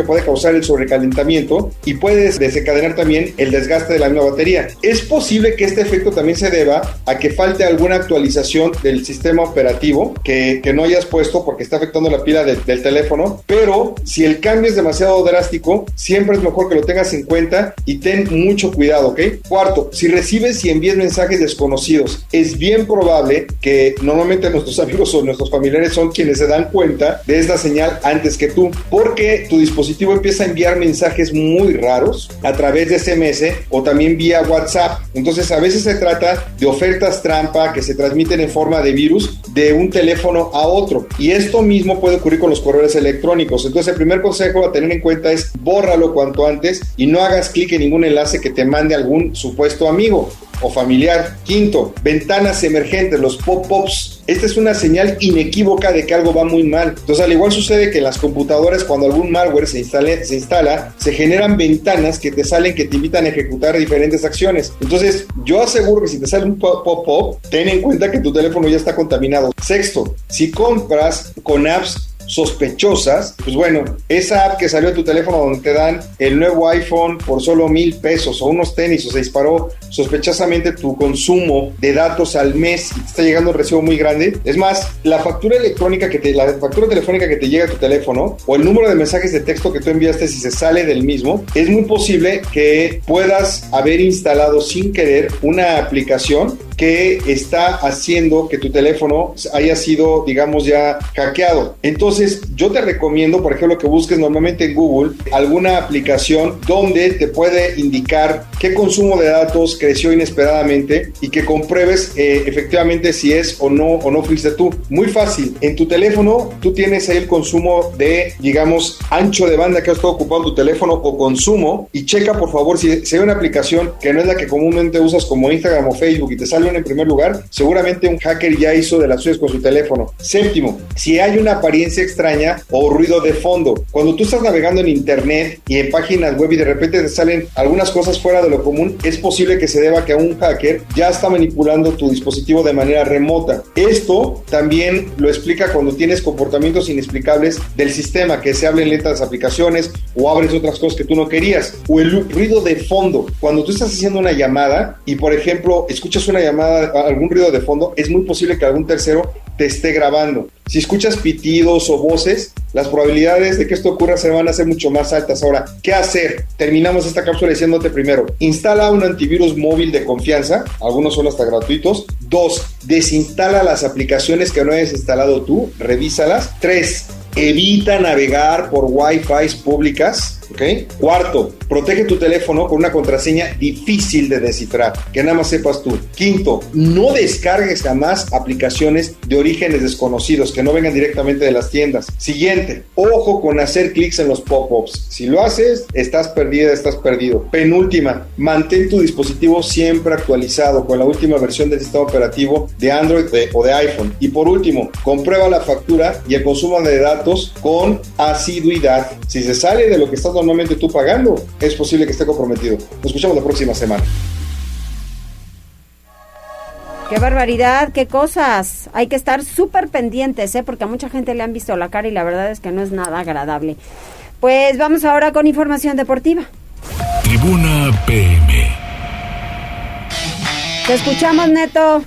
puede causar el sobrecalentamiento y puede desencadenar también el desgaste de la misma batería. Es posible que este efecto también se deba a que falte alguna actualización del sistema operativo que, no hayas puesto porque está afectando la pila del teléfono, pero si el cambio es demasiado drástico, siempre es mejor que lo tengas en cuenta y ten mucho cuidado, ¿ok? Cuarto, si recibes y envías mensajes desconocidos. Es bien probable que normalmente nuestros amigos o nuestros familiares son quienes se dan cuenta de esta señal antes que tú, porque tu dispositivo empieza a enviar mensajes muy raros a través de SMS o también vía WhatsApp. Entonces a veces se trata de ofertas trampa que se transmiten en forma de virus de un teléfono a otro. Y esto mismo puede ocurrir con los correos electrónicos. Entonces el primer consejo a tener en cuenta es bórralo cuanto antes y no hagas clic en ningún enlace que te mande algún supuesto amigo o familiar. Quinto, ventanas emergentes, los pop-ups. Esta es una señal inequívoca de que algo va muy mal. Entonces, al igual sucede que en las computadoras, cuando algún malware se, instala, se generan ventanas que te salen que te invitan a ejecutar diferentes acciones. Entonces, yo aseguro que si te sale un pop-up, ten en cuenta que tu teléfono ya está contaminado. Sexto, si compras con apps sospechosas, pues bueno, esa app que salió de tu teléfono donde te dan el nuevo iPhone por solo mil pesos o unos tenis o se disparó sospechosamente tu consumo de datos al mes y te está llegando un recibo muy grande. Es más, la factura electrónica que te, la factura telefónica que te llega a tu teléfono o el número de mensajes de texto que tú enviaste si se sale del mismo, es muy posible que puedas haber instalado sin querer una aplicación que está haciendo que tu teléfono haya sido, digamos, ya hackeado. Entonces, yo te recomiendo, por ejemplo, que busques normalmente en Google alguna aplicación donde te puede indicar qué consumo de datos creció inesperadamente y que compruebes eh, efectivamente si es o no o no fuiste tú. Muy fácil. En tu teléfono tú tienes ahí el consumo de, digamos, ancho de banda que has estado ocupando tu teléfono o consumo y checa por favor si, si hay una aplicación que no es la que comúnmente usas como Instagram o Facebook y te sale en primer lugar, seguramente un hacker ya hizo de las suyas con su teléfono. Séptimo, si hay una apariencia extraña o ruido de fondo. Cuando tú estás navegando en internet y en páginas web y de repente te salen algunas cosas fuera de lo común, es posible que se deba a que un hacker ya está manipulando tu dispositivo de manera remota. Esto también lo explica cuando tienes comportamientos inexplicables del sistema, que se abren letras aplicaciones o abres otras cosas que tú no querías. O el ruido de fondo. Cuando tú estás haciendo una llamada y, por ejemplo, escuchas una llamada, algún ruido de fondo, es muy posible que algún tercero te esté grabando. Si escuchas pitidos o voces, las probabilidades de que esto ocurra se van a hacer mucho más altas. Ahora, ¿qué hacer? Terminamos esta cápsula diciéndote primero, instala un antivirus móvil de confianza, algunos son hasta gratuitos. Dos, desinstala las aplicaciones que no hayas instalado tú, revísalas. Tres, evita navegar por Wi-Fi públicas. ¿Ok? Cuarto, protege tu teléfono con una contraseña difícil de descifrar, que nada más sepas tú. Quinto, no descargues jamás aplicaciones de orígenes desconocidos que no vengan directamente de las tiendas. Siguiente, ojo con hacer clics en los pop-ups. Si lo haces, estás perdida, estás perdido. Penúltima, mantén tu dispositivo siempre actualizado con la última versión del sistema operativo de Android o de iPhone. Y por último, comprueba la factura y el consumo de datos con asiduidad. Si se sale de lo que estás normalmente tú pagando, es posible que esté comprometido. Nos escuchamos la próxima semana. Qué barbaridad, qué cosas. Hay que estar súper pendientes, ¿eh? porque a mucha gente le han visto la cara y la verdad es que no es nada agradable. Pues vamos ahora con información deportiva. Tribuna PM. Te escuchamos, Neto.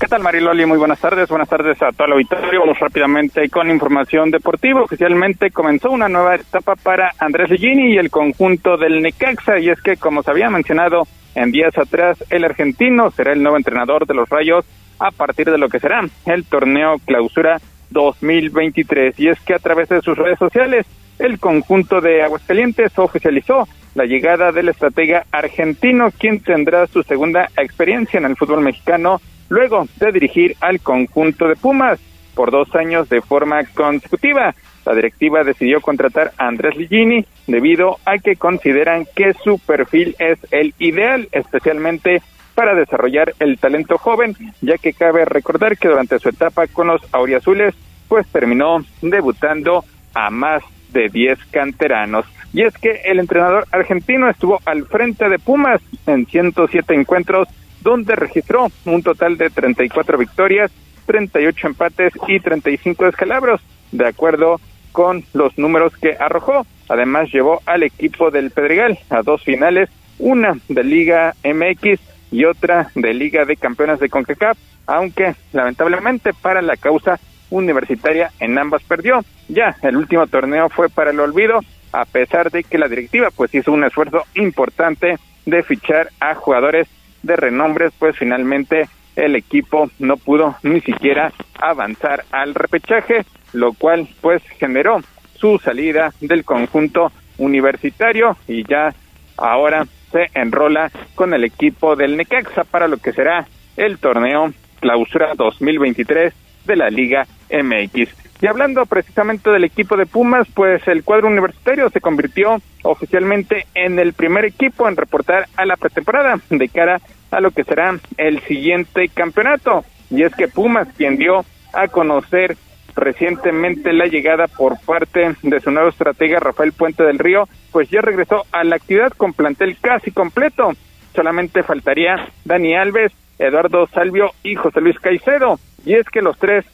¿Qué tal Mariloli? Muy buenas tardes, buenas tardes a todo el auditorio. Vamos rápidamente con información deportiva. Oficialmente comenzó una nueva etapa para Andrés Ligini y el conjunto del Necaxa y es que como se había mencionado en días atrás, el argentino será el nuevo entrenador de los Rayos a partir de lo que será el torneo clausura 2023 y es que a través de sus redes sociales el conjunto de Aguascalientes oficializó la llegada del estratega argentino, quien tendrá su segunda experiencia en el fútbol mexicano luego de dirigir al conjunto de Pumas por dos años de forma consecutiva. La directiva decidió contratar a Andrés Ligini debido a que consideran que su perfil es el ideal, especialmente para desarrollar el talento joven, ya que cabe recordar que durante su etapa con los auriazules, pues terminó debutando a más de 10 canteranos. Y es que el entrenador argentino estuvo al frente de Pumas en 107 encuentros donde registró un total de 34 victorias, 38 empates y 35 descalabros, de acuerdo con los números que arrojó. Además llevó al equipo del Pedregal a dos finales, una de Liga MX y otra de Liga de Campeones de CONCACAF, aunque lamentablemente para la causa universitaria en ambas perdió. Ya el último torneo fue para el olvido, a pesar de que la directiva pues hizo un esfuerzo importante de fichar a jugadores de renombres, pues finalmente el equipo no pudo ni siquiera avanzar al repechaje, lo cual pues generó su salida del conjunto universitario y ya ahora se enrola con el equipo del Necaxa para lo que será el torneo Clausura 2023 de la Liga MX. Y hablando precisamente del equipo de Pumas, pues el cuadro universitario se convirtió oficialmente en el primer equipo en reportar a la pretemporada de cara a lo que será el siguiente campeonato. Y es que Pumas, quien dio a conocer recientemente la llegada por parte de su nuevo estratega Rafael Puente del Río, pues ya regresó a la actividad con plantel casi completo. Solamente faltaría Dani Alves, Eduardo Salvio y José Luis Caicedo. Y es que los tres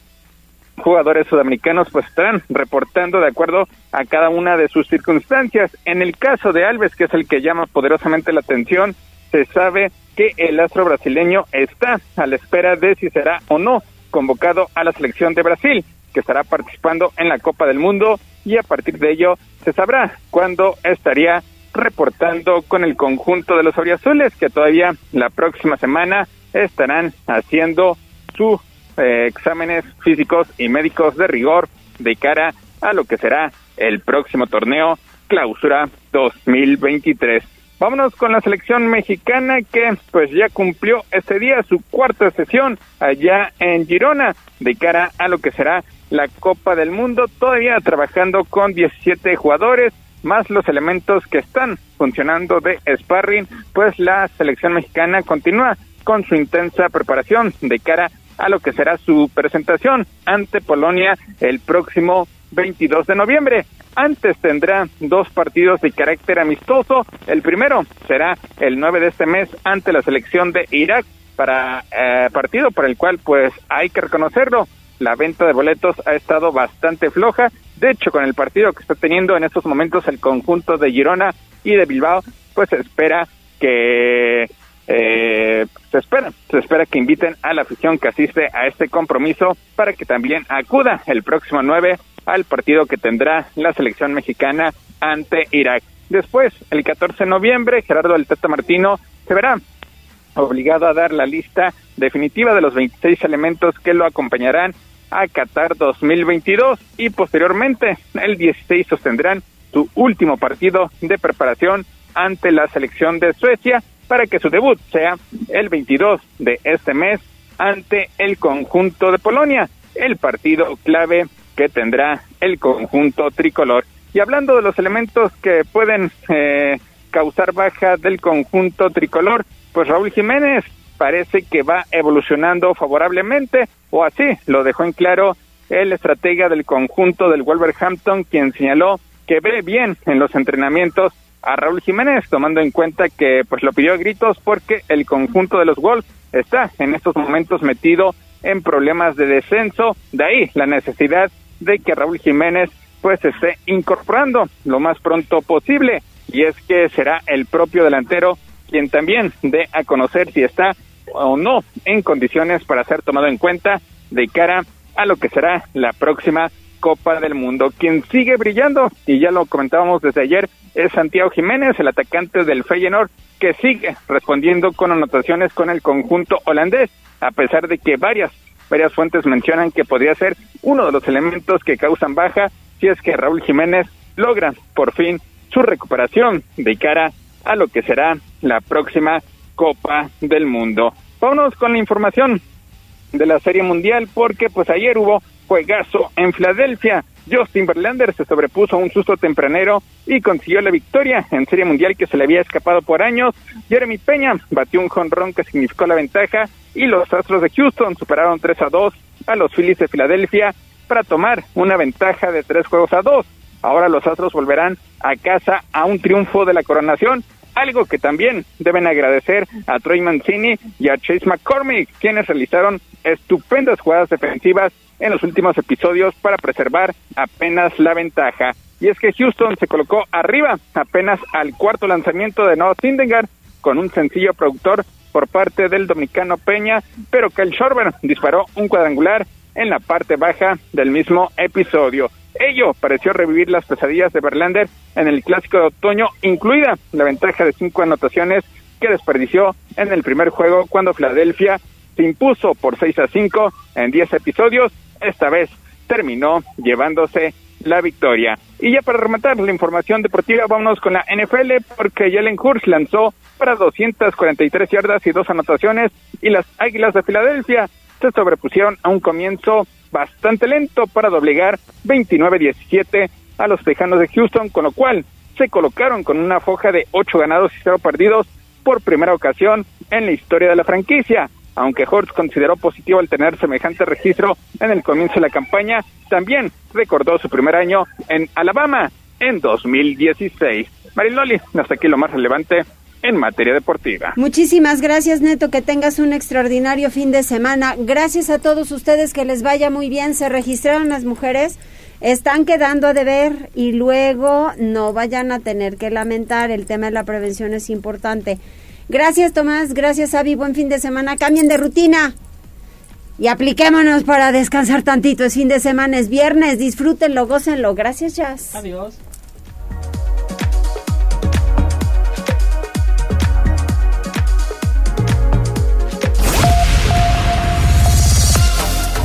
jugadores sudamericanos pues estarán reportando de acuerdo a cada una de sus circunstancias. En el caso de Alves, que es el que llama poderosamente la atención, se sabe que el astro brasileño está a la espera de si será o no convocado a la selección de Brasil, que estará participando en la Copa del Mundo y a partir de ello se sabrá cuándo estaría reportando con el conjunto de los auriazules que todavía la próxima semana estarán haciendo sus eh, exámenes físicos y médicos de rigor de cara a lo que será el próximo torneo Clausura 2023. Vámonos con la selección mexicana que pues ya cumplió este día su cuarta sesión allá en Girona de cara a lo que será la Copa del Mundo, todavía trabajando con 17 jugadores más los elementos que están funcionando de sparring, pues la selección mexicana continúa con su intensa preparación de cara a lo que será su presentación ante Polonia el próximo 22 de noviembre. Antes tendrá dos partidos de carácter amistoso. El primero será el 9 de este mes ante la selección de Irak para eh, partido para el cual pues hay que reconocerlo. La venta de boletos ha estado bastante floja. De hecho, con el partido que está teniendo en estos momentos el conjunto de Girona y de Bilbao, pues espera que eh, se espera, se espera que inviten a la afición que asiste a este compromiso para que también acuda el próximo 9 al partido que tendrá la selección mexicana ante Irak. Después, el 14 de noviembre, Gerardo del Martino se verá obligado a dar la lista definitiva de los 26 elementos que lo acompañarán a Qatar 2022 y posteriormente el 16 sostendrán su último partido de preparación ante la selección de Suecia para que su debut sea el 22 de este mes ante el conjunto de Polonia, el partido clave que tendrá el conjunto tricolor. Y hablando de los elementos que pueden eh, causar baja del conjunto tricolor, pues Raúl Jiménez parece que va evolucionando favorablemente, o así lo dejó en claro el estratega del conjunto del Wolverhampton, quien señaló que ve bien en los entrenamientos a Raúl Jiménez, tomando en cuenta que pues lo pidió a gritos porque el conjunto de los Wolves está en estos momentos metido en problemas de descenso, de ahí la necesidad de que Raúl Jiménez pues esté incorporando lo más pronto posible. Y es que será el propio delantero quien también dé a conocer si está o no en condiciones para ser tomado en cuenta de cara a lo que será la próxima Copa del Mundo. Quien sigue brillando, y ya lo comentábamos desde ayer, es Santiago Jiménez, el atacante del Feyenoord, que sigue respondiendo con anotaciones con el conjunto holandés, a pesar de que varias, varias fuentes mencionan que podría ser uno de los elementos que causan baja si es que Raúl Jiménez logra por fin su recuperación de cara a lo que será la próxima Copa del Mundo. Vámonos con la información de la Serie Mundial porque pues ayer hubo juegazo en Filadelfia. Justin Verlander se sobrepuso a un susto tempranero y consiguió la victoria en Serie Mundial que se le había escapado por años. Jeremy Peña batió un jonrón que significó la ventaja y los Astros de Houston superaron 3 a 2 a los Phillies de Filadelfia para tomar una ventaja de tres juegos a dos. Ahora los Astros volverán a casa a un triunfo de la coronación algo que también deben agradecer a Troy Mancini y a Chase McCormick, quienes realizaron estupendas jugadas defensivas en los últimos episodios para preservar apenas la ventaja. Y es que Houston se colocó arriba apenas al cuarto lanzamiento de Noah Syndergaard con un sencillo productor por parte del dominicano Peña, pero Kyle Schorber disparó un cuadrangular en la parte baja del mismo episodio. Ello pareció revivir las pesadillas de Verlander en el clásico de otoño, incluida la ventaja de cinco anotaciones que desperdició en el primer juego cuando Filadelfia se impuso por 6 a 5 en 10 episodios. Esta vez terminó llevándose la victoria. Y ya para rematar la información deportiva, vámonos con la NFL porque Jalen Hurts lanzó para 243 yardas y dos anotaciones y las Águilas de Filadelfia se sobrepusieron a un comienzo bastante lento para doblegar 29-17 a los Tejanos de Houston, con lo cual se colocaron con una foja de 8 ganados y 0 perdidos por primera ocasión en la historia de la franquicia. Aunque Hortz consideró positivo al tener semejante registro en el comienzo de la campaña, también recordó su primer año en Alabama en 2016. Mariloli, hasta aquí lo más relevante en materia deportiva. Muchísimas gracias, Neto. Que tengas un extraordinario fin de semana. Gracias a todos ustedes, que les vaya muy bien. Se registraron las mujeres, están quedando a deber y luego no vayan a tener que lamentar. El tema de la prevención es importante. Gracias, Tomás. Gracias, Avi. Buen fin de semana. Cambien de rutina. Y apliquémonos para descansar tantito. Es fin de semana, es viernes. Disfrútenlo, gócenlo. Gracias, Jazz. Adiós.